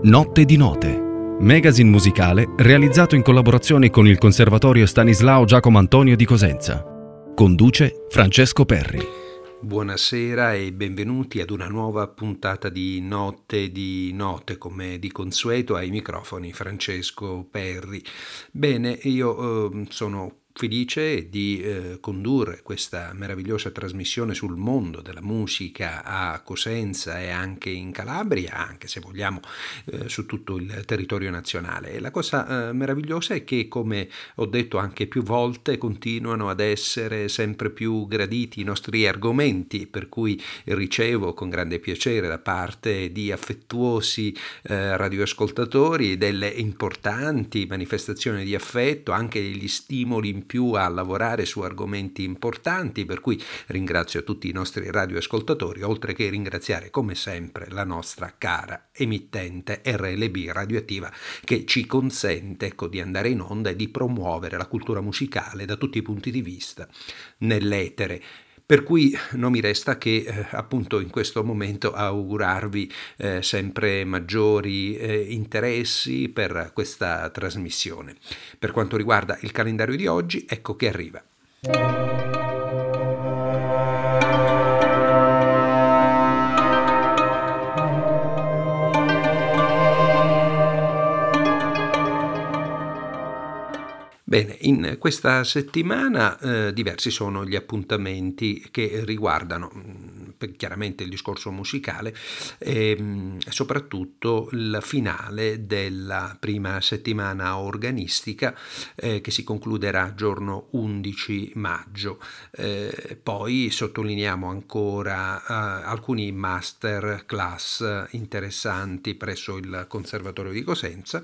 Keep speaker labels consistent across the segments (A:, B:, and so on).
A: Notte di Note, magazine musicale realizzato in collaborazione con il Conservatorio Stanislao Giacomo Antonio di Cosenza. Conduce Francesco Perri.
B: Buonasera e benvenuti ad una nuova puntata di Notte di Note, come di consueto ai microfoni Francesco Perri. Bene, io eh, sono felice di eh, condurre questa meravigliosa trasmissione sul mondo della musica a Cosenza e anche in Calabria, anche se vogliamo eh, su tutto il territorio nazionale. E la cosa eh, meravigliosa è che, come ho detto anche più volte, continuano ad essere sempre più graditi i nostri argomenti, per cui ricevo con grande piacere da parte di affettuosi eh, radioascoltatori delle importanti manifestazioni di affetto, anche degli stimoli in più a lavorare su argomenti importanti, per cui ringrazio tutti i nostri radioascoltatori, oltre che ringraziare come sempre la nostra cara emittente RLB radioattiva che ci consente ecco, di andare in onda e di promuovere la cultura musicale da tutti i punti di vista nell'etere. Per cui non mi resta che eh, appunto in questo momento augurarvi eh, sempre maggiori eh, interessi per questa trasmissione. Per quanto riguarda il calendario di oggi, ecco che arriva. Bene, in questa settimana eh, diversi sono gli appuntamenti che riguardano mh, chiaramente il discorso musicale e mh, soprattutto il finale della prima settimana organistica eh, che si concluderà giorno 11 maggio. Eh, poi sottolineiamo ancora eh, alcuni master class interessanti presso il Conservatorio di Cosenza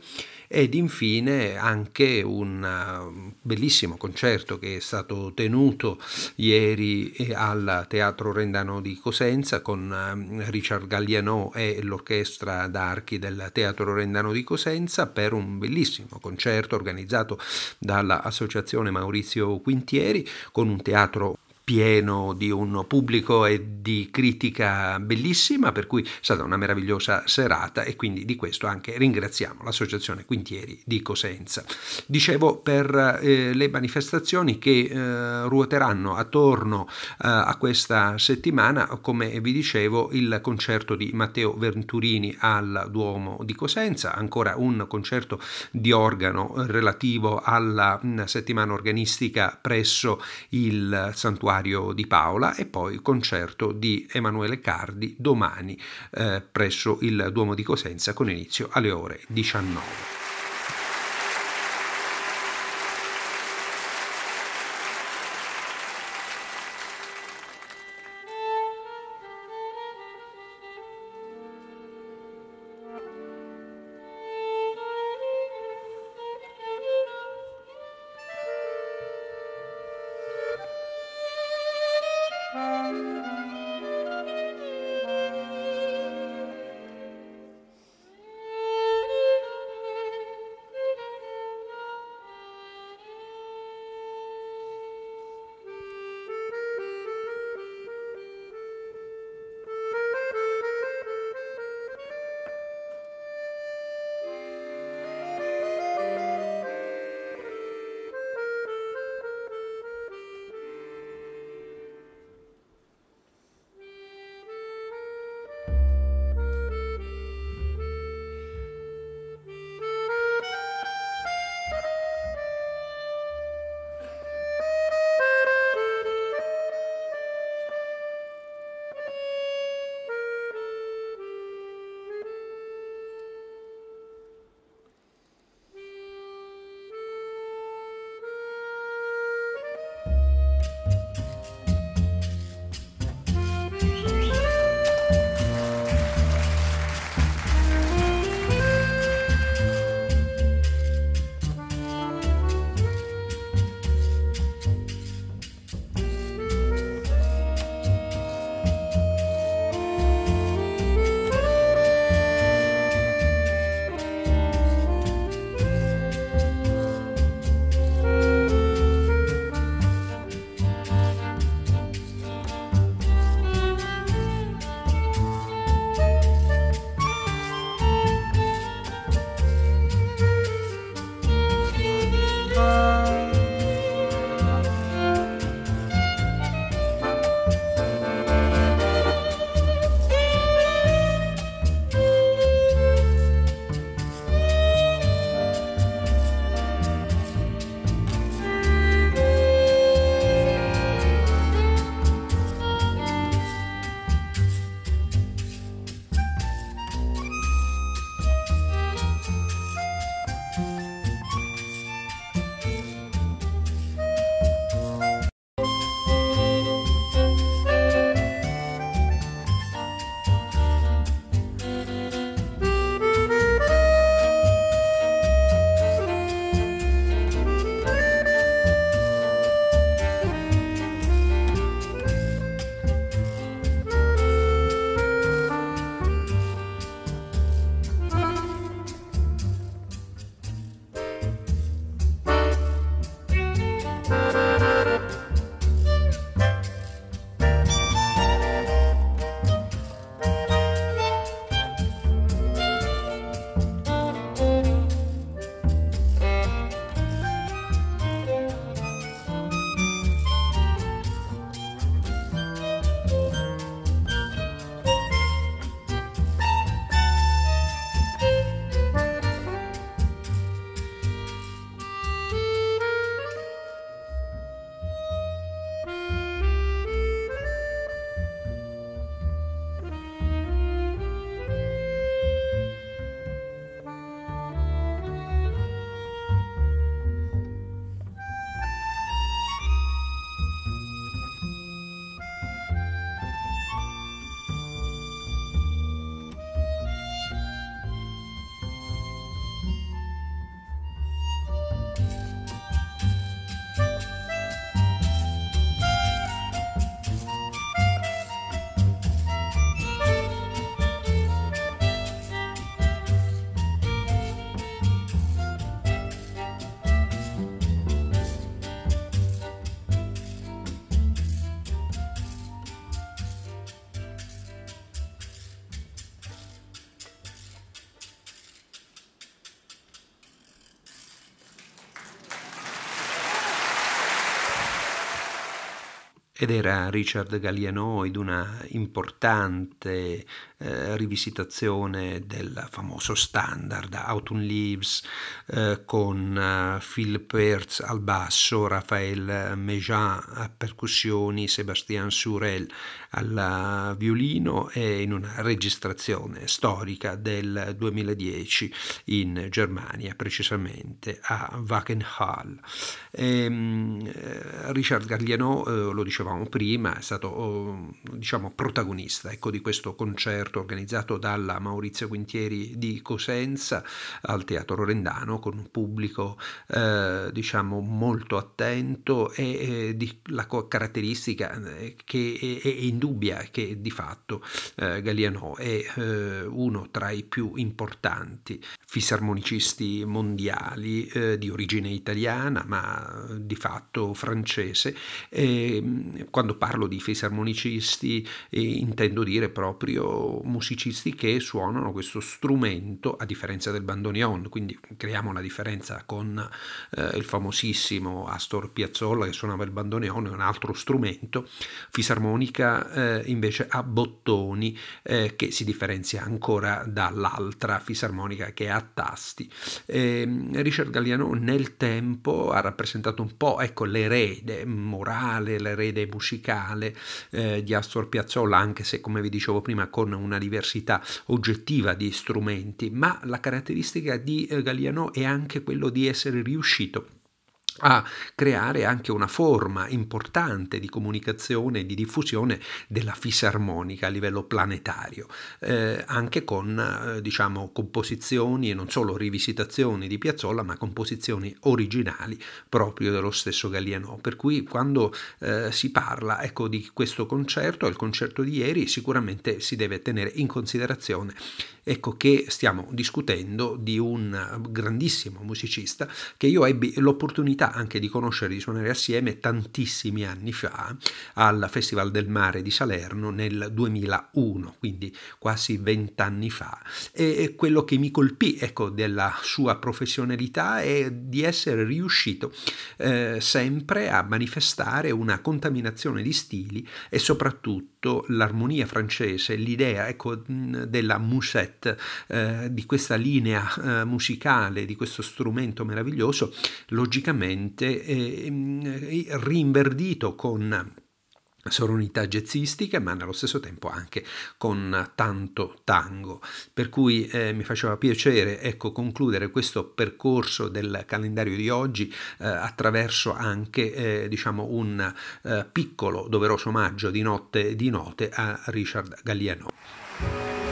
B: ed infine anche un bellissimo concerto che è stato tenuto ieri eh, al Teatro Rendano di Cosenza con ehm, Richard Galliano e l'orchestra d'archi del Teatro Rendano di Cosenza per un bellissimo concerto organizzato dall'Associazione Maurizio Quintieri con un teatro pieno di un pubblico e di critica bellissima, per cui è stata una meravigliosa serata e quindi di questo anche ringraziamo l'Associazione Quintieri di Cosenza. Dicevo per eh, le manifestazioni che eh, ruoteranno attorno eh, a questa settimana, come vi dicevo, il concerto di Matteo Venturini al Duomo di Cosenza, ancora un concerto di organo relativo alla mm, settimana organistica presso il santuario Santuario di Paola e poi concerto di Emanuele Cardi domani eh, presso il Duomo di Cosenza con inizio alle ore 19. Ed era Richard Galliano ed una importante eh, rivisitazione del famoso standard Autumn Leaves eh, con eh, Phil Pearce al basso, Raphael Mejan a percussioni, Sébastien Surel al violino e in una registrazione storica del 2010 in Germania, precisamente a Wagenhall. E, ehm, Richard Galliano, eh, lo dicevamo prima, è stato oh, diciamo, protagonista ecco, di questo concerto organizzato dalla Maurizio Quintieri di Cosenza al Teatro Rendano con un pubblico eh, diciamo, molto attento e eh, di, la caratteristica eh, che è, è indubbia che di fatto eh, Galliano è eh, uno tra i più importanti fisarmonicisti mondiali eh, di origine italiana ma di fatto francese. E, quando parlo di fisarmonicisti eh, intendo dire proprio musicisti che suonano questo strumento a differenza del bandoneon. Quindi creiamo una differenza con eh, il famosissimo Astor Piazzolla che suonava il bandoneon è un altro strumento. Fisarmonica eh, invece ha bottoni eh, che si differenzia ancora dall'altra fisarmonica che è a tasti. Eh, Richard Galliano nel tempo ha rappresentato un po' ecco, l'erede morale, l'erede musicale eh, di Astor Piazzolla, anche se come vi dicevo prima con una diversità oggettiva di strumenti, ma la caratteristica di eh, Galliano è anche quello di essere riuscito a creare anche una forma importante di comunicazione e di diffusione della fisarmonica a livello planetario, eh, anche con eh, diciamo, composizioni e non solo rivisitazioni di Piazzolla, ma composizioni originali proprio dello stesso Galliano. Per cui quando eh, si parla ecco, di questo concerto, il concerto di ieri, sicuramente si deve tenere in considerazione ecco che stiamo discutendo di un grandissimo musicista che io ebbi l'opportunità anche di conoscere e di suonare assieme tantissimi anni fa al Festival del Mare di Salerno nel 2001, quindi quasi vent'anni fa. E quello che mi colpì ecco, della sua professionalità è di essere riuscito eh, sempre a manifestare una contaminazione di stili e soprattutto l'armonia francese, l'idea ecco, della musette set eh, di questa linea eh, musicale, di questo strumento meraviglioso, logicamente eh, rinverdito con sonorità jazzistiche ma nello stesso tempo anche con tanto tango. Per cui eh, mi faceva piacere ecco concludere questo percorso del calendario di oggi eh, attraverso anche eh, diciamo un eh, piccolo doveroso omaggio di notte di note a Richard Galliano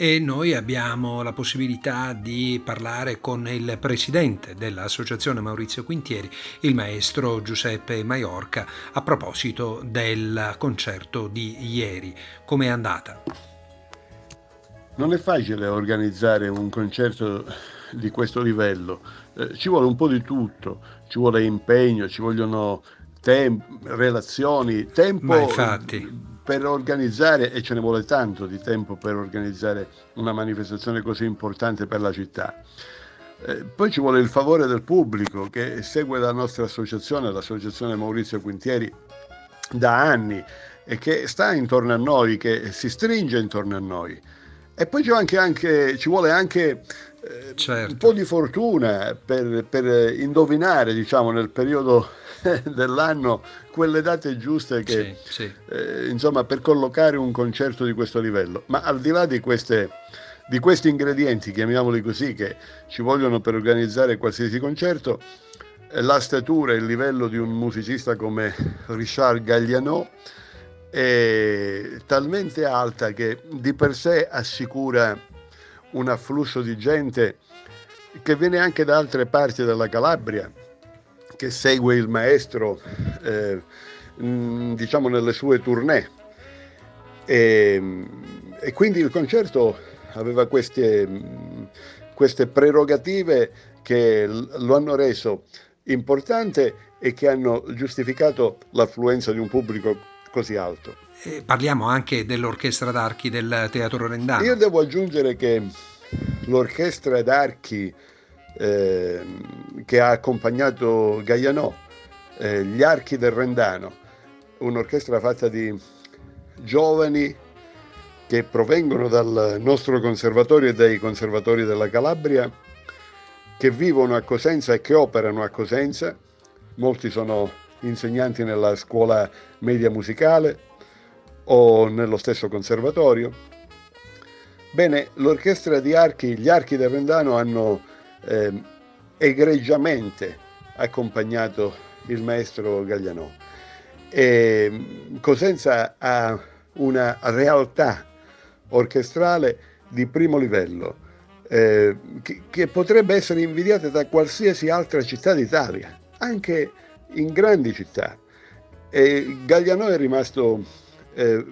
B: e noi abbiamo la possibilità di parlare con il presidente dell'Associazione Maurizio Quintieri, il maestro Giuseppe Maiorca, a proposito del concerto di ieri. Come è andata?
C: Non è facile organizzare un concerto di questo livello, eh, ci vuole un po' di tutto, ci vuole impegno, ci vogliono temp- relazioni, tempo per organizzare, e ce ne vuole tanto di tempo per organizzare una manifestazione così importante per la città. Eh, poi ci vuole il favore del pubblico che segue la nostra associazione, l'associazione Maurizio Quintieri, da anni e che sta intorno a noi, che si stringe intorno a noi. E poi anche, anche, ci vuole anche eh, certo. un po' di fortuna per, per indovinare, diciamo, nel periodo dell'anno quelle date giuste che, sì, sì. Eh, insomma, per collocare un concerto di questo livello. Ma al di là di, queste, di questi ingredienti, chiamiamoli così, che ci vogliono per organizzare qualsiasi concerto, eh, la statura e il livello di un musicista come Richard Galliano è talmente alta che di per sé assicura un afflusso di gente che viene anche da altre parti della Calabria che segue il maestro eh, mm, diciamo nelle sue tournée e, e, quindi il concerto aveva queste, queste prerogative che lo hanno reso importante e che hanno giustificato l'affluenza di un pubblico così alto.
B: E parliamo anche dell'orchestra d'archi del Teatro Rendano.
C: Io devo aggiungere che l'orchestra d'archi eh, che ha accompagnato Gaianò, eh, gli Archi del Rendano, un'orchestra fatta di giovani che provengono dal nostro conservatorio e dai conservatori della Calabria, che vivono a Cosenza e che operano a Cosenza. Molti sono insegnanti nella scuola media musicale o nello stesso conservatorio. Bene, l'orchestra di archi, gli archi del Rendano hanno eh, egregiamente accompagnato il maestro Gaglianò. E Cosenza ha una realtà orchestrale di primo livello eh, che, che, potrebbe essere invidiata da qualsiasi altra città d'Italia, anche in grandi città. E Gaglianò è rimasto eh,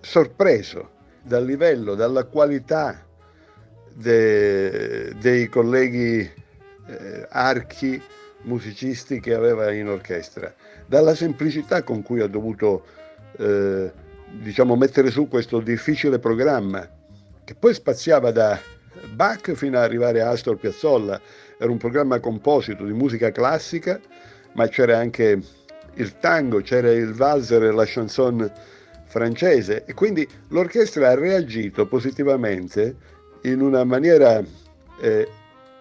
C: sorpreso dal livello, dalla qualità de, dei colleghi eh, archi musicisti che aveva in orchestra, dalla semplicità con cui ha dovuto eh, diciamo, mettere su questo difficile programma, che poi spaziava da Bach fino ad arrivare a Astor Piazzolla. Era un programma composito di musica classica, ma c'era anche il tango, c'era il valzer e la chanson francese e quindi l'orchestra ha reagito positivamente in una maniera eh,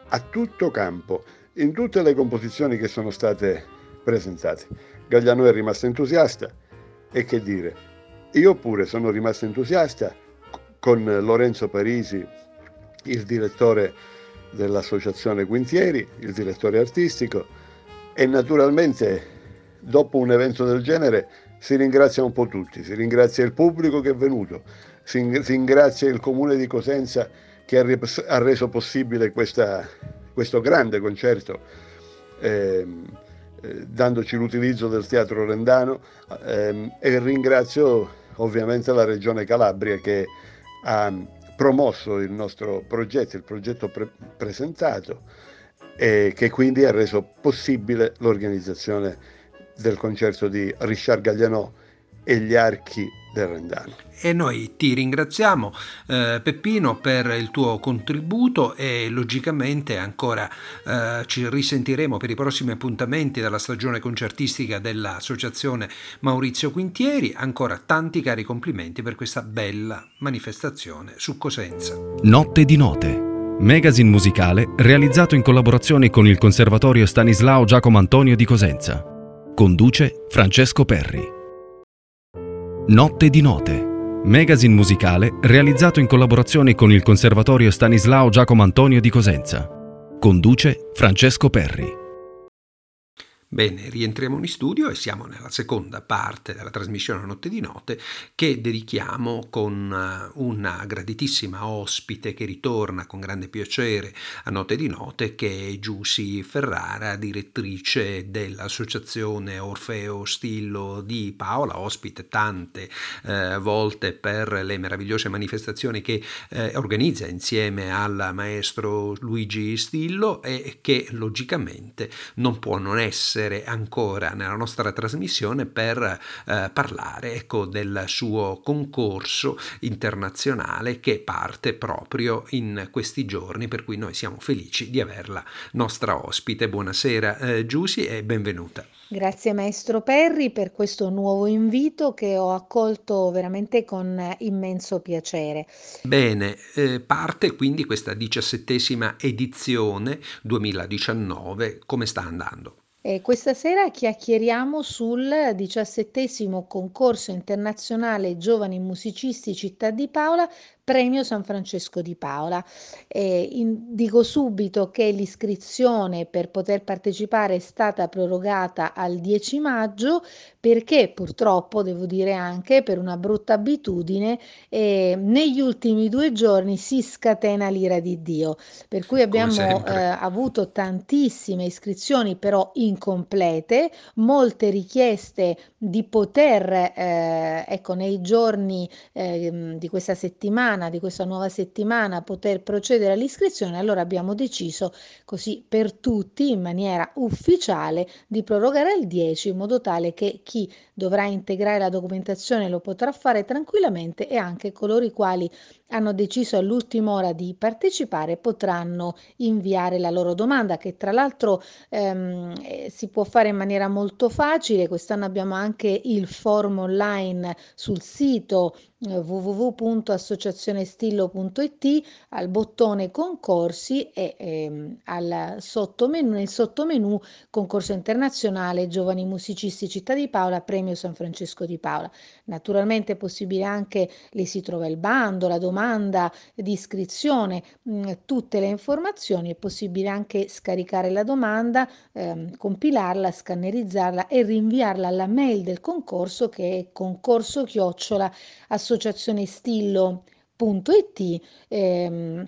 C: a tutto campo, in tutte le composizioni che sono state presentate. Gagliano è rimasto entusiasta e che dire, io pure sono rimasto entusiasta con Lorenzo Parisi, il direttore dell'associazione Quintieri, il direttore artistico e naturalmente dopo un evento del genere si ringrazia un po' tutti, si ringrazia il pubblico che è venuto, si ringrazia il comune di Cosenza che ha reso possibile questa, questo grande concerto, ehm, eh, dandoci l'utilizzo del Teatro Rendano ehm, e ringrazio ovviamente la Regione Calabria che ha promosso il nostro progetto, il progetto pre- presentato e che quindi ha reso possibile l'organizzazione del concerto di Richard Gaglianò e gli archi del Rendano.
B: E noi ti ringraziamo eh, Peppino per il tuo contributo e logicamente ancora eh, ci risentiremo per i prossimi appuntamenti della stagione concertistica dell'Associazione Maurizio Quintieri. Ancora tanti cari complimenti per questa bella manifestazione su Cosenza.
A: Notte di note. Magazine musicale realizzato in collaborazione con il Conservatorio Stanislao Giacomo Antonio di Cosenza. Conduce Francesco Perri. Notte di note. Magazine musicale realizzato in collaborazione con il Conservatorio Stanislao Giacomo Antonio di Cosenza. Conduce Francesco Perri.
B: Bene, rientriamo in studio e siamo nella seconda parte della trasmissione Notte di Note che dedichiamo con eh, una graditissima ospite che ritorna con grande piacere a Notte di Note che è Giussi Ferrara, direttrice dell'associazione Orfeo Stillo di Paola, ospite tante eh, volte per le meravigliose manifestazioni che eh, organizza insieme al maestro Luigi Stillo e che logicamente non può non essere essere ancora nella nostra trasmissione per eh, parlare ecco, del suo concorso internazionale che parte proprio in questi giorni, per cui noi siamo felici di averla nostra ospite. Buonasera eh, Giussi e benvenuta.
D: Grazie maestro Perri per questo nuovo invito che ho accolto veramente con immenso piacere.
B: Bene, eh, parte quindi questa diciassettesima edizione 2019, come sta andando?
D: E questa sera chiacchieriamo sul diciassettesimo concorso internazionale Giovani Musicisti Città di Paola Premio San Francesco di Paola. Eh, in, dico subito che l'iscrizione per poter partecipare è stata prorogata al 10 maggio perché purtroppo, devo dire anche per una brutta abitudine, eh, negli ultimi due giorni si scatena l'ira di Dio. Per cui abbiamo eh, avuto tantissime iscrizioni però incomplete, molte richieste di poter, eh, ecco, nei giorni ehm, di questa settimana settimana, di questa nuova settimana, poter procedere all'iscrizione, allora abbiamo deciso così per tutti in maniera ufficiale di prorogare al 10 in modo tale che chi dovrà integrare la documentazione lo potrà fare tranquillamente e anche coloro i quali hanno deciso all'ultima ora di partecipare potranno inviare la loro domanda che tra l'altro ehm, eh, si può fare in maniera molto facile. Quest'anno abbiamo anche il forum online sul sito eh, www.associazionestillo.it al bottone concorsi e ehm, al sottomenu, nel sottomenu concorso internazionale giovani musicisti città di Paola premio San Francesco di Paola naturalmente è possibile anche lì si trova il bando la domanda di iscrizione mm, tutte le informazioni è possibile anche scaricare la domanda ehm, compilarla scannerizzarla e rinviarla alla mail del concorso che è concorso chiocciola associazionestillo.it ehm,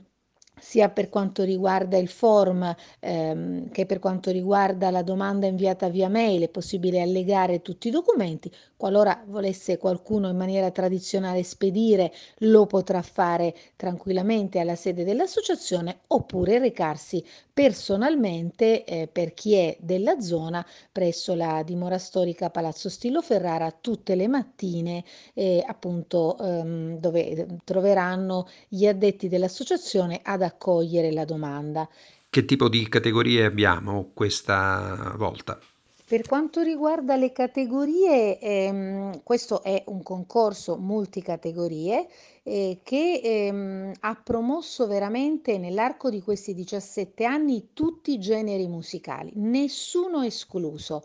D: sia per quanto riguarda il form ehm, che per quanto riguarda la domanda inviata via mail è possibile allegare tutti i documenti. Qualora volesse qualcuno in maniera tradizionale spedire, lo potrà fare tranquillamente alla sede dell'associazione oppure recarsi personalmente eh, per chi è della zona presso la dimora storica Palazzo Stillo Ferrara tutte le mattine eh, appunto ehm, dove troveranno gli addetti dell'associazione ad accogliere la domanda.
B: Che tipo di categorie abbiamo questa volta?
D: Per quanto riguarda le categorie, ehm, questo è un concorso multicategorie eh, che ehm, ha promosso veramente nell'arco di questi 17 anni tutti i generi musicali, nessuno escluso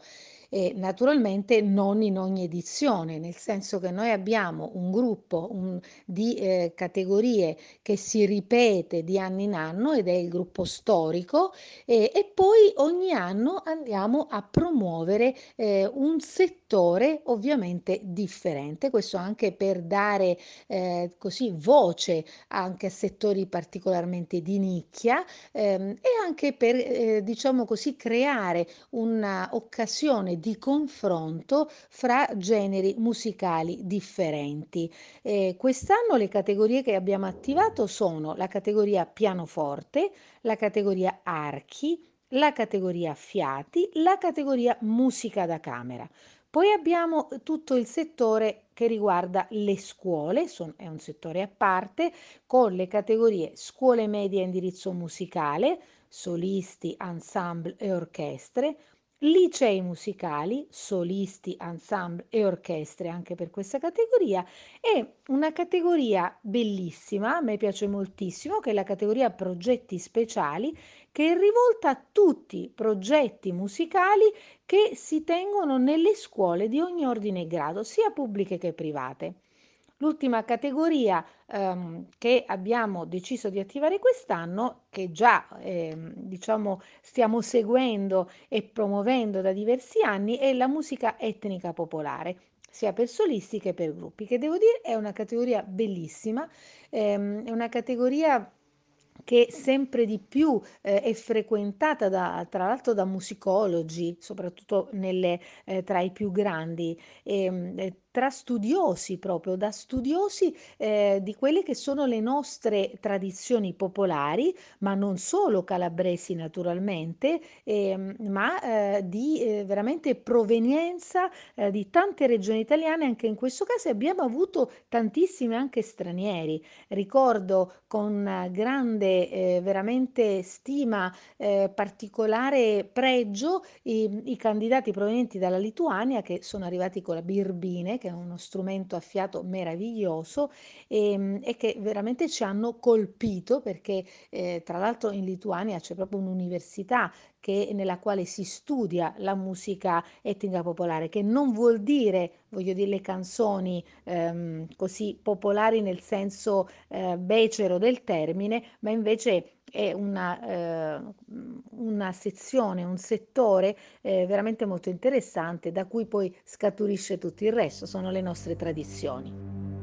D: e naturalmente non in ogni edizione, nel senso che noi abbiamo un gruppo un, di eh, categorie che si ripete di anno in anno ed è il gruppo storico eh, e poi ogni anno andiamo a promuovere eh, un settore ovviamente differente, questo anche per dare eh, così voce anche a settori particolarmente di nicchia ehm, e anche per eh, diciamo così creare un'occasione di confronto fra generi musicali differenti. Eh, quest'anno le categorie che abbiamo attivato sono la categoria pianoforte, la categoria archi, la categoria fiati, la categoria musica da camera. Poi abbiamo tutto il settore che riguarda le scuole, son, è un settore a parte, con le categorie scuole medie a indirizzo musicale, solisti, ensemble e orchestre, licei musicali, solisti, ensemble e orchestre anche per questa categoria e una categoria bellissima, a me piace moltissimo, che è la categoria progetti speciali che è rivolta a tutti i progetti musicali che si tengono nelle scuole di ogni ordine e grado, sia pubbliche che private. L'ultima categoria ehm, che abbiamo deciso di attivare quest'anno, che già ehm, diciamo stiamo seguendo e promuovendo da diversi anni, è la musica etnica popolare sia per solisti che per gruppi, che devo dire è una categoria bellissima, ehm, è una categoria che sempre di più eh, è frequentata da, tra l'altro da musicologi, soprattutto nelle, eh, tra i più grandi. E, ehm, eh, tra studiosi proprio, da studiosi eh, di quelle che sono le nostre tradizioni popolari, ma non solo calabresi naturalmente, eh, ma eh, di eh, veramente provenienza eh, di tante regioni italiane, anche in questo caso abbiamo avuto tantissimi anche stranieri. Ricordo con grande eh, veramente stima, particolare pregio i, i candidati provenienti dalla Lituania che sono arrivati con la birbine che è uno strumento a fiato meraviglioso e, ehm, e che veramente ci hanno colpito perché eh, tra l'altro in Lituania c'è proprio un'università che, nella quale si studia la musica etnica popolare, che non vuol dire, voglio dire, le canzoni ehm, così popolari nel senso eh, becero del termine, ma invece è una, eh, una sezione, un settore eh, veramente molto interessante da cui poi scaturisce tutto il resto, sono le nostre tradizioni.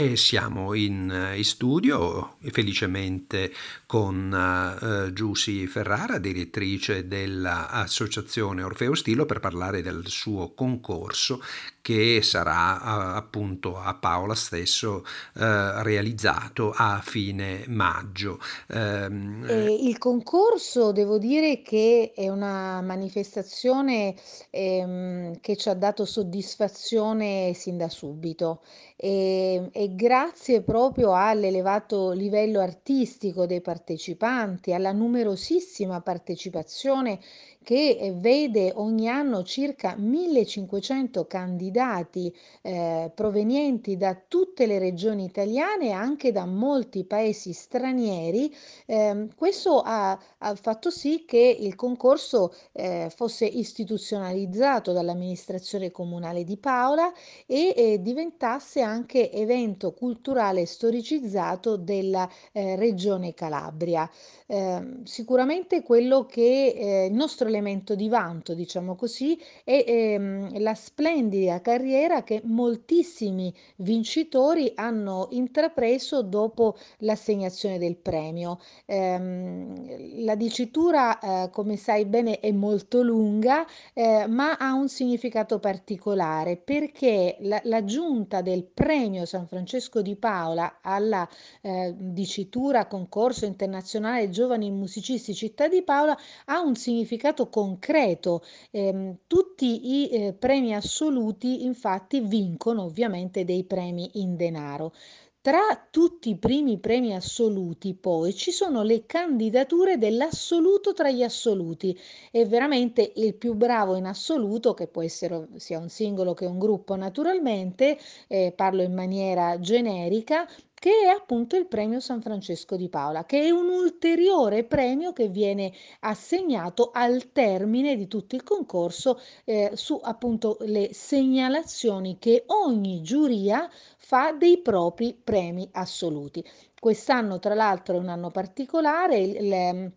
B: E siamo in, eh, in studio felicemente con uh, Giussi Ferrara, direttrice dell'associazione Orfeo Stilo per parlare del suo concorso che sarà appunto a Paola stesso eh, realizzato a fine maggio.
D: Ehm, eh, il concorso devo dire che è una manifestazione ehm, che ci ha dato soddisfazione sin da subito e, e grazie proprio all'elevato livello artistico dei partecipanti, alla numerosissima partecipazione che eh, vede ogni anno circa 1500 candidati eh, provenienti da tutte le regioni italiane e anche da molti paesi stranieri. Eh, questo ha, ha, fatto sì che il concorso eh, fosse istituzionalizzato dall'amministrazione comunale di Paola e eh, diventasse anche evento culturale storicizzato della eh, regione Calabria. Eh, sicuramente quello che il nostro elemento di vanto, diciamo così, è ehm, la splendida carriera che moltissimi vincitori hanno intrapreso dopo l'assegnazione del premio. Eh, la dicitura, eh, come sai bene, è molto lunga, eh, ma ha un significato particolare perché la, l'aggiunta del premio San Francesco di Paola alla eh, dicitura concorso internazionale giovani musicisti Città di Paola ha un significato concreto. Eh, tutti i eh, premi assoluti infatti vincono ovviamente dei premi in denaro. Tra tutti i primi premi assoluti, poi, ci sono le candidature dell'assoluto tra gli assoluti e veramente il più bravo in assoluto, che può essere sia un singolo che un gruppo naturalmente, eh, parlo in maniera generica, che è appunto il premio San Francesco di Paola, che è un ulteriore premio che viene assegnato al termine di tutto il concorso eh, su appunto le segnalazioni che ogni giuria fa dei propri premi assoluti. Quest'anno tra l'altro è un anno particolare, il, il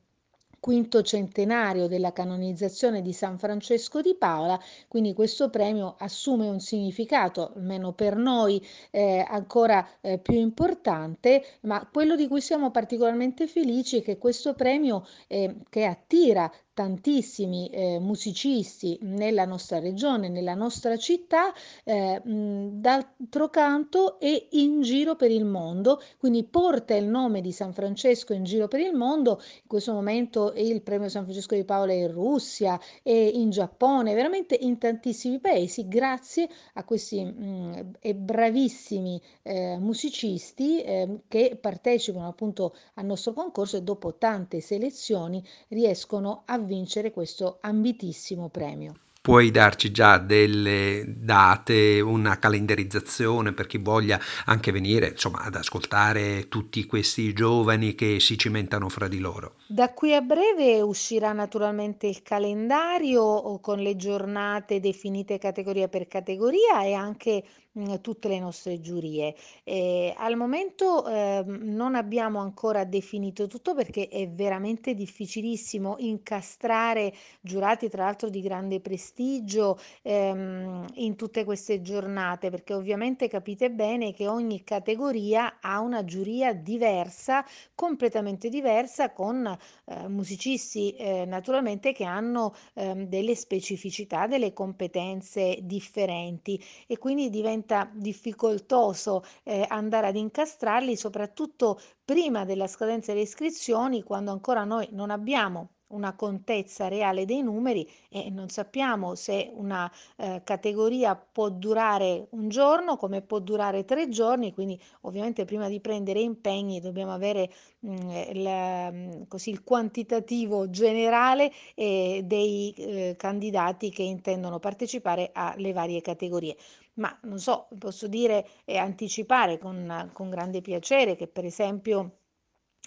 D: quinto centenario della canonizzazione di San Francesco di Paola, quindi questo premio assume un significato, almeno per noi, eh, ancora eh, più importante, ma quello di cui siamo particolarmente felici è che questo premio eh, che attira tantissimi eh, musicisti nella nostra regione, nella nostra città, eh, d'altro canto è in giro per il mondo, quindi porta il nome di San Francesco in giro per il mondo. In questo momento il premio San Francesco di Paola in Russia e in Giappone, veramente in tantissimi paesi, grazie a questi mh, bravissimi eh, musicisti eh, che partecipano appunto al nostro concorso e dopo tante selezioni riescono a vincere questo ambitissimo premio.
B: Puoi darci già delle date, una calendarizzazione per chi voglia anche venire insomma, ad ascoltare tutti questi giovani che si cimentano fra di loro?
D: Da qui a breve uscirà naturalmente il calendario con le giornate definite categoria per categoria e anche mh, tutte le nostre giurie. Eh, al momento eh, non abbiamo ancora definito tutto perché è veramente difficilissimo incastrare giurati tra l'altro di grande prestigio ehm, in tutte queste giornate perché ovviamente capite bene che ogni categoria ha una giuria diversa, completamente diversa con eh, musicisti eh, naturalmente che hanno ehm, delle specificità, delle competenze differenti e quindi diventa diventa difficoltoso eh, andare ad incastrarli, soprattutto prima della scadenza delle iscrizioni, quando ancora noi non abbiamo una contezza reale dei numeri e non sappiamo se una eh, categoria può durare un giorno come può durare tre giorni, quindi ovviamente prima di prendere impegni dobbiamo avere mh, mm, il, mm, così, il quantitativo generale eh, dei eh, candidati che intendono partecipare alle varie categorie ma non so, posso dire e anticipare con, con grande piacere che per esempio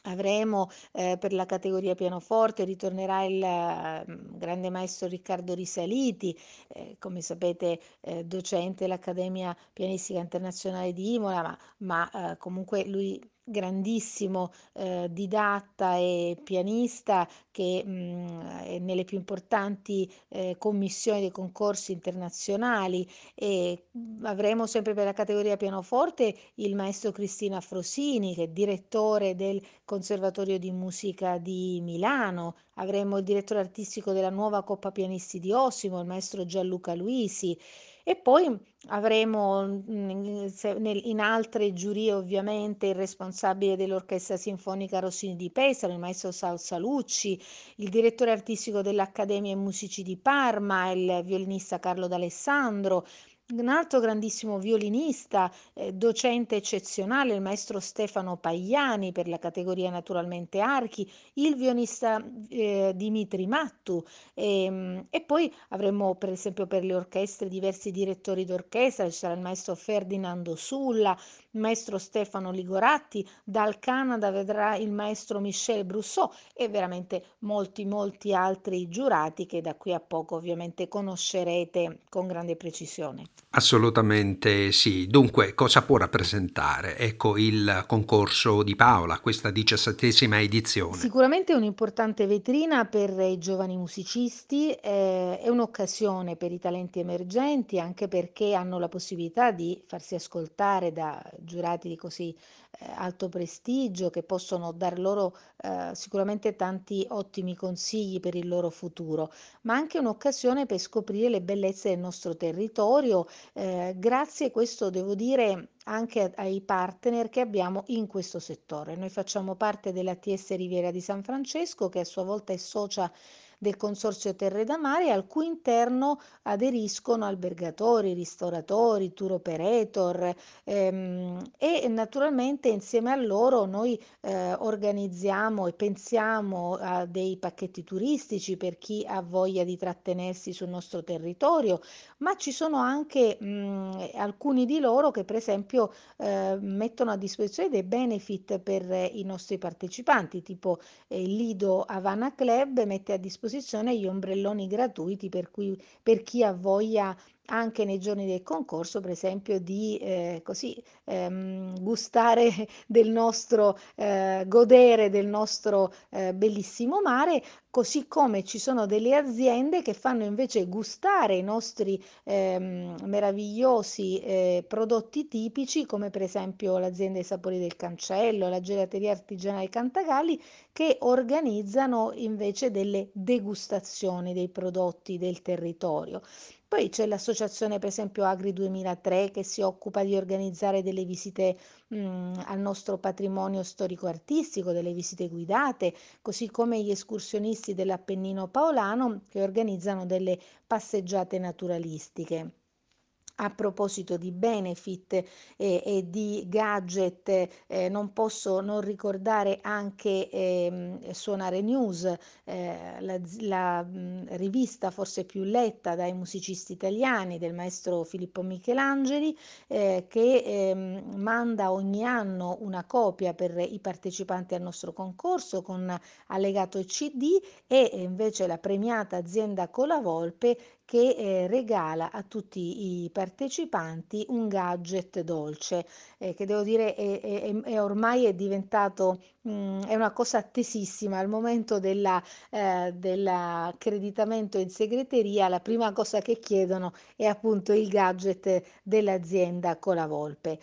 D: Avremo eh, per la categoria pianoforte, ritornerà il eh, grande maestro Riccardo Risaliti, eh, come sapete eh, docente dell'Accademia Pianistica Internazionale di Imola, ma, ma eh, comunque lui grandissimo eh, didatta e pianista che mh, mm, è nelle più importanti eh, commissioni dei concorsi internazionali e avremo sempre per la categoria pianoforte il maestro Cristina Frosini che è direttore del Conservatorio di Musica di Milano, avremo il direttore artistico della nuova Coppa Pianisti di Osimo, il maestro Gianluca Luisi e poi avremo mm, in altre giurie ovviamente il responsabile dell'Orchestra Sinfonica Rossini di Pesaro, il maestro Sal Salucci, il direttore artistico dell'Accademia Musici di Parma, il violinista Carlo D'Alessandro, un altro grandissimo violinista, eh, docente eccezionale, il maestro Stefano Pagliani per la categoria naturalmente archi, il violinista eh, Dimitri Mattu. E, ehm, e, poi avremo per esempio per le orchestre diversi direttori d'orchestra, ci sarà il maestro Ferdinando Sulla, maestro Stefano Ligoratti, dal Canada vedrà il maestro Michel Brousseau e veramente molti molti altri giurati che da qui a poco ovviamente conoscerete con grande precisione.
B: Assolutamente sì. Dunque, cosa può rappresentare? Ecco il concorso di Paola, questa diciassettesima edizione.
D: Sicuramente è un'importante vetrina per i giovani musicisti, eh, è un'occasione per i talenti emergenti, anche perché hanno la possibilità di farsi ascoltare da giurati di così eh, alto prestigio che possono dar loro eh, sicuramente tanti ottimi consigli per il loro futuro, ma anche un'occasione per scoprire le bellezze del nostro territorio, eh, grazie, questo devo dire, anche ai partner che abbiamo in questo settore. Noi facciamo parte della TS Riviera di San Francesco, che a sua volta è socia del Consorzio Terre da Mare, al cui interno aderiscono albergatori, ristoratori, tour operator ehm, e naturalmente insieme a loro noi eh, organizziamo e pensiamo a dei pacchetti turistici per chi ha voglia di trattenersi sul nostro territorio, ma ci sono anche mh, alcuni di loro che per esempio eh, mettono a disposizione dei benefit per i nostri partecipanti, tipo eh, il Lido Havana Club mette a disposizione disposizione gli ombrelloni gratuiti per, cui, per chi ha voglia anche nei giorni del concorso, per esempio, di eh, così ehm, gustare del nostro, eh, godere del nostro eh, bellissimo mare, così come ci sono delle aziende che fanno invece gustare i nostri ehm, meravigliosi eh, prodotti tipici, come per esempio l'azienda dei sapori del cancello, la gelateria artigianale Cantagalli, che organizzano invece delle degustazioni dei prodotti del territorio. Poi c'è l'associazione, per esempio, Agri 2003, che si occupa di organizzare delle visite mh, al nostro patrimonio storico-artistico, delle visite guidate, così come gli escursionisti dell'Appennino Paolano che organizzano delle passeggiate naturalistiche. A proposito di benefit e, e di gadget, eh, non posso non ricordare anche eh, Suonare News, eh, la, la mh, rivista forse più letta dai musicisti italiani del maestro Filippo Michelangeli, eh, che ehm, manda ogni anno una copia per i partecipanti al nostro concorso con allegato CD e invece la premiata azienda Colavolpe che eh, regala a tutti i partecipanti un gadget dolce eh, che devo dire è, è, è ormai è diventato mh, mm, è una cosa attesissima al momento della, eh, dell'accreditamento in segreteria la prima cosa che chiedono è appunto il gadget dell'azienda Colavolpe.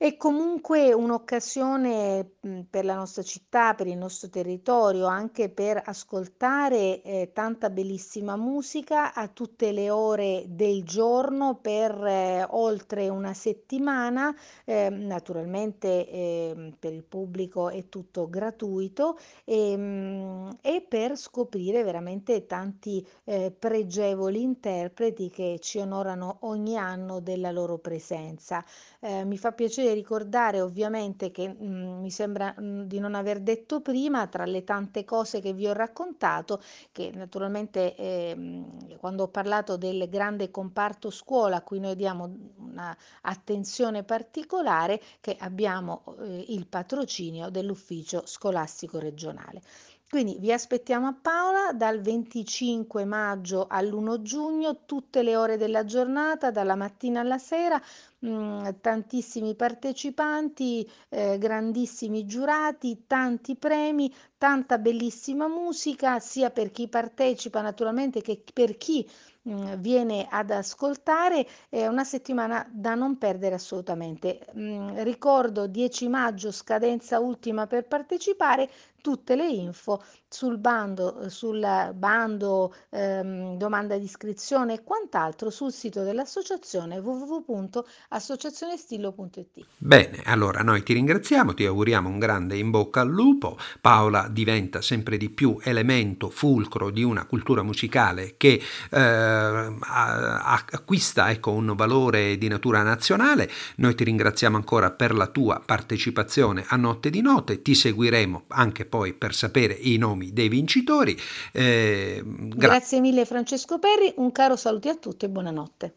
D: È comunque un'occasione mhmm, per la nostra città, per il nostro territorio, anche per ascoltare eh, tanta bellissima musica a tutte le ore del giorno per eh, oltre una settimana. Eh, naturalmente ehm, per il pubblico è tutto gratuito e, ehm, e per scoprire veramente tanti eh, pregevoli interpreti che ci onorano ogni anno della loro presenza. Eh, mi fa piacere ricordare ovviamente che mh, mm, mi sembra mh, mm, di non aver detto prima, tra le tante cose che vi ho raccontato, che naturalmente eh, quando ho parlato del grande comparto scuola a cui noi diamo un'attenzione particolare, che abbiamo eh, il patrocinio dell'ufficio scolastico regionale. Quindi vi aspettiamo a Paola dal 25 maggio all'1 giugno, tutte le ore della giornata, dalla mattina alla sera, mm, tantissimi partecipanti, eh, grandissimi giurati, tanti premi, tanta bellissima musica, sia per chi partecipa naturalmente che per chi Mm, viene ad ascoltare, è una settimana da non perdere assolutamente. Mm, ricordo 10 maggio, scadenza ultima per partecipare, tutte le info sul bando, sul bando ehm, domanda di iscrizione e quant'altro sul sito dell'associazione www.associazionestillo.it.
B: Bene, allora noi ti ringraziamo, ti auguriamo un grande in bocca al lupo. Paola diventa sempre di più elemento fulcro di una cultura musicale che eh, acquista ecco, un valore di natura nazionale. Noi ti ringraziamo ancora per la tua partecipazione a Notte di Note, ti seguiremo anche poi per sapere i nomi nomi dei vincitori.
D: Eh, gra- Grazie mille Francesco Perri, un caro saluto a tutti e buonanotte.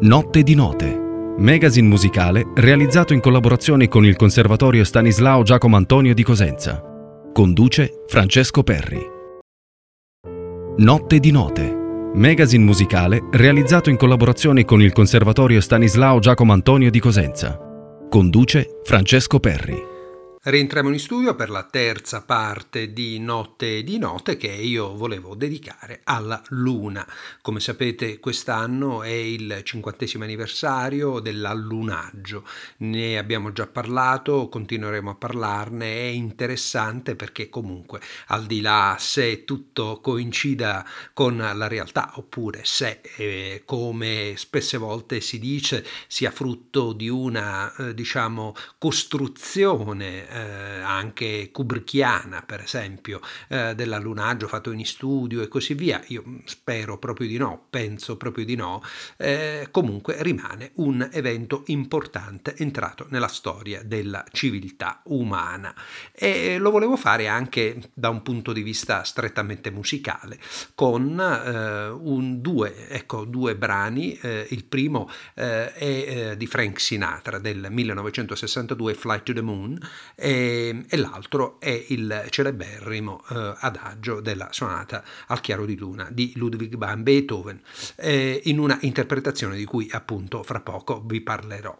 A: Notte di Note, magazine musicale realizzato in collaborazione con il Conservatorio Stanislao Giacomo Antonio di Cosenza. Conduce Francesco Perri. Notte di Note, magazine musicale realizzato in collaborazione con il Conservatorio Stanislao Giacomo Antonio di Cosenza. Conduce Francesco Perri.
B: Rientriamo in studio per la terza parte di Notte di Note che io volevo dedicare alla Luna. Come sapete quest'anno è il cinquantesimo anniversario dell'allunaggio, ne abbiamo già parlato, continueremo a parlarne, è interessante perché comunque al di là se tutto coincida con la realtà oppure se eh, come spesse volte si dice sia frutto di una eh, diciamo costruzione eh, anche kubrickiana, per esempio, eh, dell'allunaggio fatto in studio e così via. Io spero proprio di no, penso proprio di no. Eh, comunque rimane un evento importante entrato nella storia della civiltà umana e lo volevo fare anche da un punto di vista strettamente musicale con eh, un, due, ecco, due brani. Eh, il primo eh, è di Frank Sinatra del 1962, Flight to the Moon, e, e l'altro è il celeberrimo eh, adagio della sonata al chiaro di luna di Ludwig van Beethoven, eh, in una interpretazione di cui appunto fra poco vi parlerò.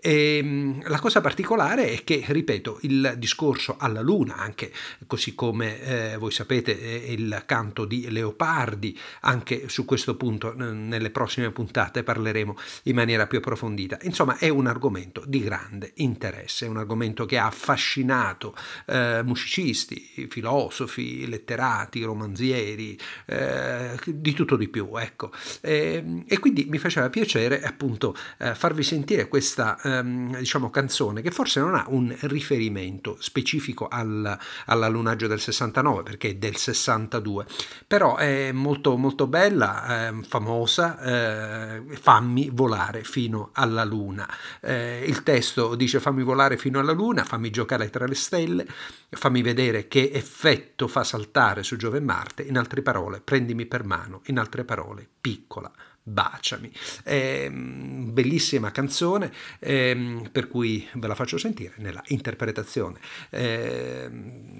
B: E, ehm, la cosa particolare è che, ripeto, il discorso alla luna, anche così come eh, voi sapete il canto di Leopardi, anche su questo punto nelle prossime puntate parleremo in maniera più approfondita. Insomma, è un argomento di grande interesse, è un argomento che ha affascinato affascinato eh, musicisti, filosofi, letterati, romanzieri, eh, di tutto di più, ecco. E, e, quindi mi faceva piacere appunto eh, farvi sentire questa ehm, diciamo canzone che forse non ha un riferimento specifico al, all'allunaggio del 69 perché è del 62, però è molto molto bella, ehm, famosa, eh, fammi volare fino alla luna. Eh, il testo dice fammi volare fino alla luna, fammi giocare scale tra le stelle, fammi vedere che effetto fa saltare su Giove e Marte, in altre parole, prendimi per mano, in altre parole, piccola, baciami. È bellissima canzone, eh, per cui ve la faccio sentire nella interpretazione eh,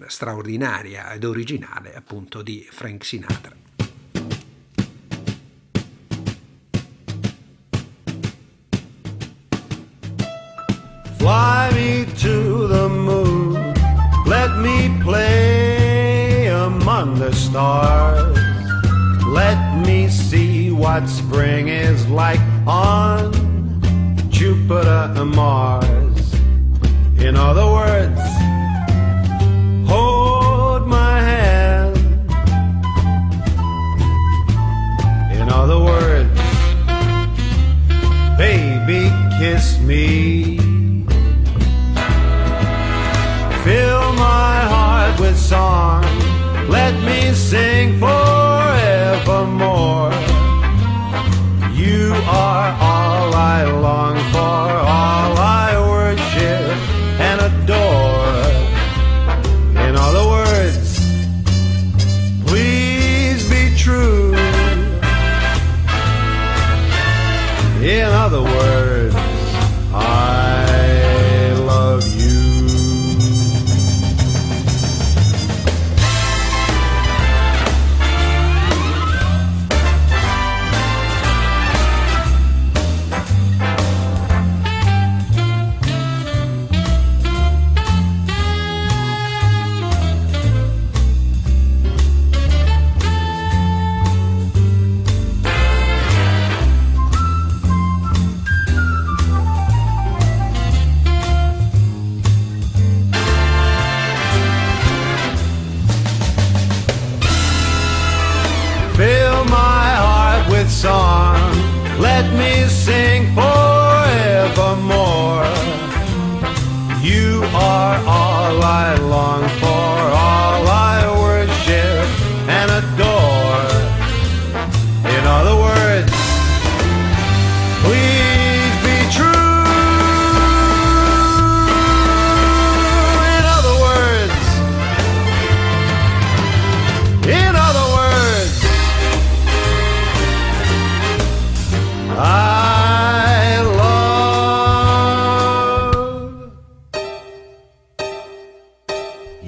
B: straordinaria ed originale appunto di Frank Sinatra. Fly stars. Let me see what spring is like on Jupiter and Mars. In other words, hold my hand. In other words, baby, kiss me. Fill my heart with song. Let me sing forevermore.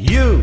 B: You.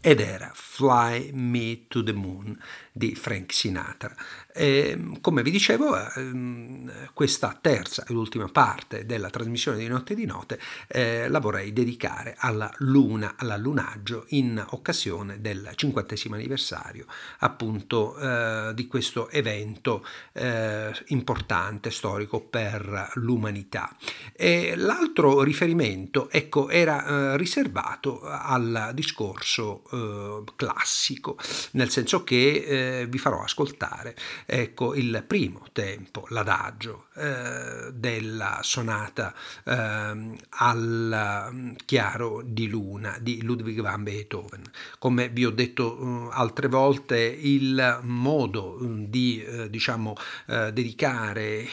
B: Ed era Fly Me to the Moon di Frank Sinatra. E, come vi dicevo, ehm, questa terza e ultima parte della trasmissione di Notte di Note eh, la vorrei dedicare alla luna, all'allunaggio in occasione del cinquantesimo anniversario appunto eh, di questo evento eh, importante, storico per l'umanità. E l'altro riferimento ecco, era eh, riservato al discorso eh, classico, nel senso che eh, vi farò ascoltare ecco, il primo tempo, l'adagio eh, della sonata eh, al mm, chiaro di luna di Ludwig van Beethoven. Come vi ho detto eh, altre volte, il modo mm, di eh, diciamo, eh, dedicare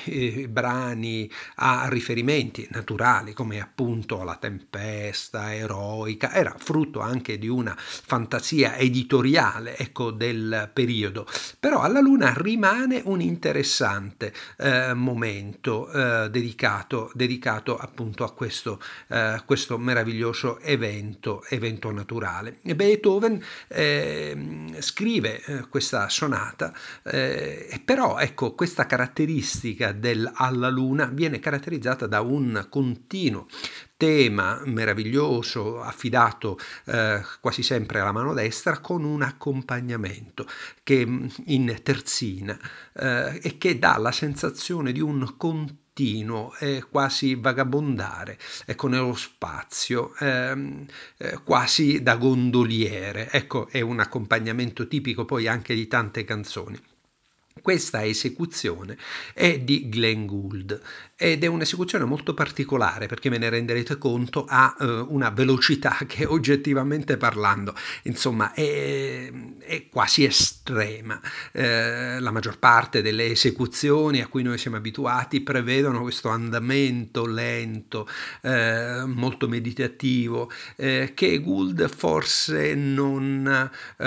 B: brani a riferimenti naturali come appunto la tempesta eroica era frutto anche di una fantasia editoriale ecco, del periodo, però alla luna rimane un interessante eh, momento eh, dedicato, dedicato appunto a questo, eh, questo meraviglioso evento, evento naturale. Beethoven ehm, scrive eh, questa sonata, eh, però ecco questa caratteristica del alla luna viene caratterizzata da un continuo tema meraviglioso affidato eh, quasi sempre alla mano destra con un accompagnamento che mm, in terzina eh, e che dà la sensazione di un continuo e quasi vagabondare ecco nello spazio ehm, eh, quasi da gondoliere. Ecco è un accompagnamento tipico poi anche di tante canzoni questa esecuzione è di Glenn Gould ed è un'esecuzione molto particolare perché me ne renderete conto ha eh, una velocità che oggettivamente parlando insomma è, è quasi estrema. Eh, la maggior parte delle esecuzioni a cui noi siamo abituati prevedono questo andamento lento eh, molto meditativo eh, che Gould forse non eh,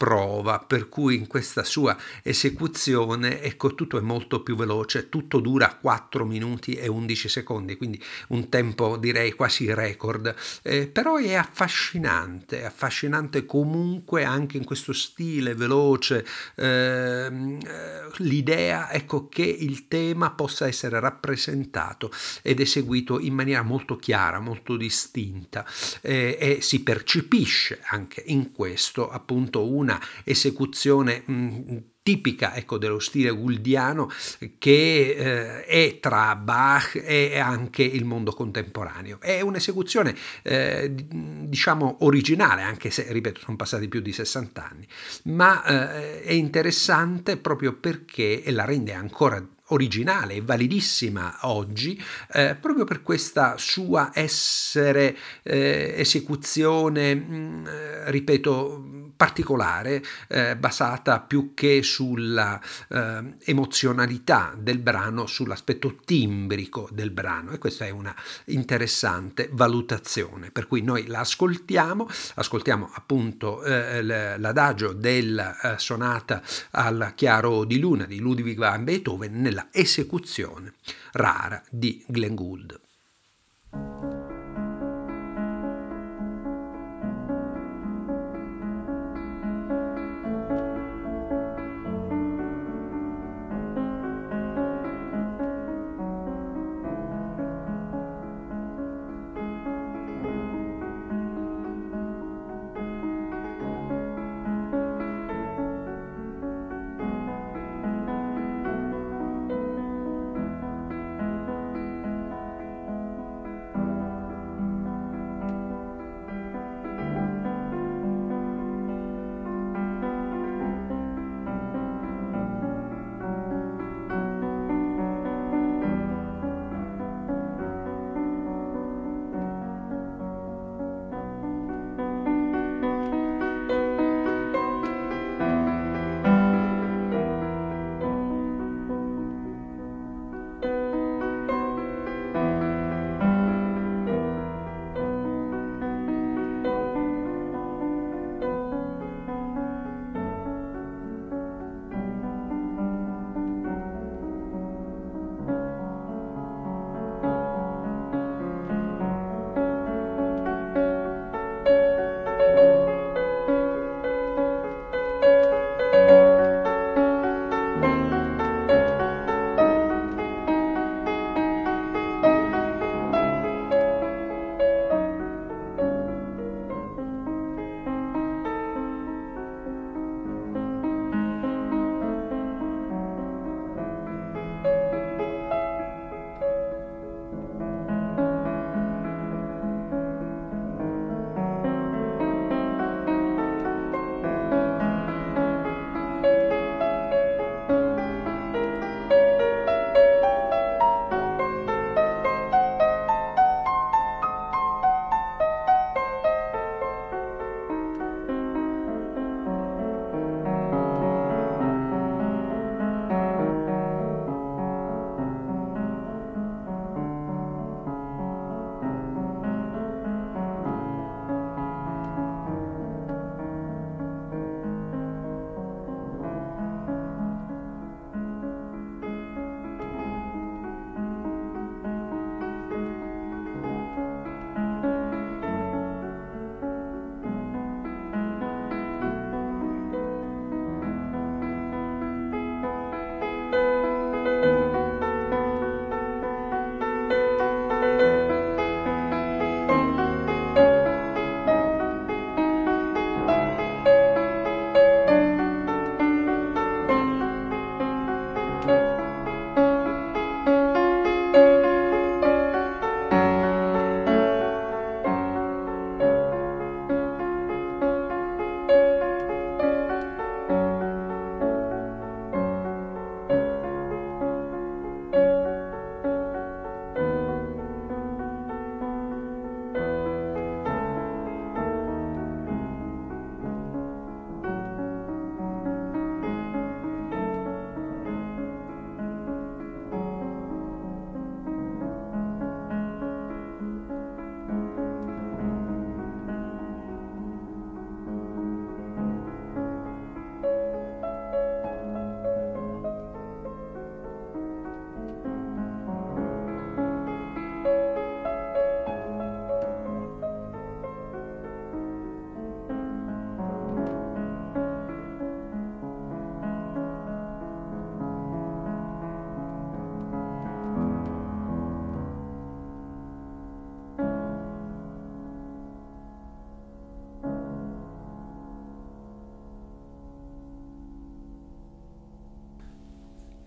B: prova, per cui in questa sua esecuzione ecco tutto è molto più veloce, tutto dura 4 minuti e 11 secondi, quindi un tempo direi quasi record, eh, però è affascinante, affascinante comunque anche in questo stile veloce, ehm, eh, l'idea ecco che il tema possa essere rappresentato ed eseguito in maniera molto chiara, molto distinta. Eh, e si percepisce anche in questo appunto una una esecuzione mh, tipica ecco, dello stile guldiano che eh, è tra Bach e anche il mondo contemporaneo. È un'esecuzione eh, diciamo originale, anche se, ripeto, sono passati più di 60 anni, ma eh, è interessante proprio perché la rende ancora originale e validissima oggi eh, proprio per questa sua essere eh, esecuzione, mh, mm, ripeto, particolare, eh, basata più che sulla eh, emozionalità del brano, sull'aspetto timbrico del brano. E questa è una interessante valutazione, per cui noi la ascoltiamo, ascoltiamo appunto eh, l'adagio della sonata al chiaro di luna di Ludwig van Beethoven nella esecuzione rara di Glenn Gould.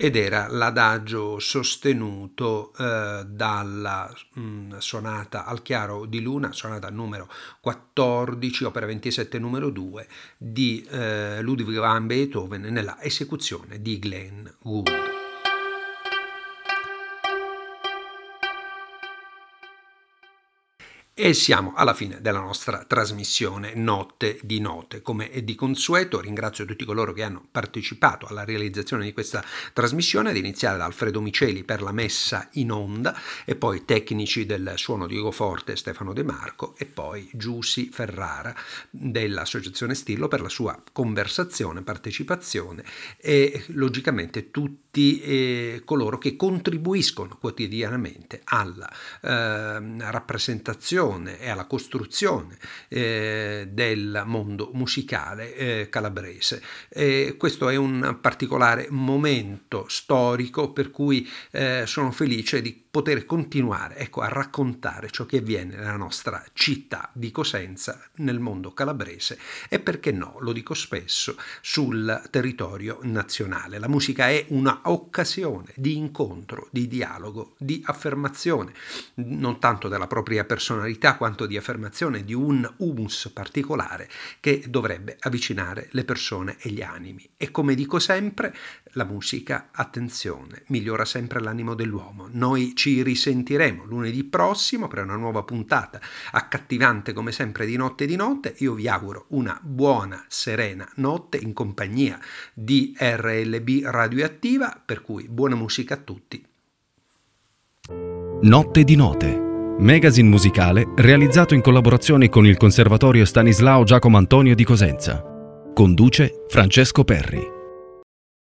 B: Ed era l'adagio sostenuto eh, dalla mh, mm, sonata al chiaro di luna, sonata numero 14, opera 27 numero 2 di eh, Ludwig van Beethoven nella esecuzione di Glenn Gould. E siamo alla fine della nostra trasmissione Notte di Note. Come di consueto, ringrazio tutti coloro che hanno partecipato alla realizzazione di questa trasmissione, ad iniziare da Alfredo Miceli per la messa in onda, e poi tecnici del suono Diego Forte Stefano De Marco, e poi Giussi Ferrara dell'Associazione Stillo per la sua conversazione, partecipazione e logicamente tutti eh, coloro che contribuiscono quotidianamente alla eh, rappresentazione creazione e alla costruzione eh, del mondo musicale eh, calabrese. E questo è un particolare momento storico per cui eh, sono felice di poter continuare ecco, a raccontare ciò che avviene nella nostra città di Cosenza, nel mondo calabrese e perché no, lo dico spesso, sul territorio nazionale. La musica è un'occasione di incontro, di dialogo, di affermazione, non tanto della propria personalità quanto di affermazione di un humus particolare che dovrebbe avvicinare le persone e gli animi. E come dico sempre, la musica, attenzione, migliora sempre l'animo dell'uomo. Noi ci risentiremo lunedì prossimo per una nuova puntata accattivante come sempre di notte di notte. Io vi auguro una buona, serena notte in compagnia di RLB Radioattiva, per cui buona musica a tutti.
A: Notte di note. Magazine musicale realizzato in collaborazione con il Conservatorio Stanislao Giacomo Antonio di Cosenza. Conduce Francesco Perri.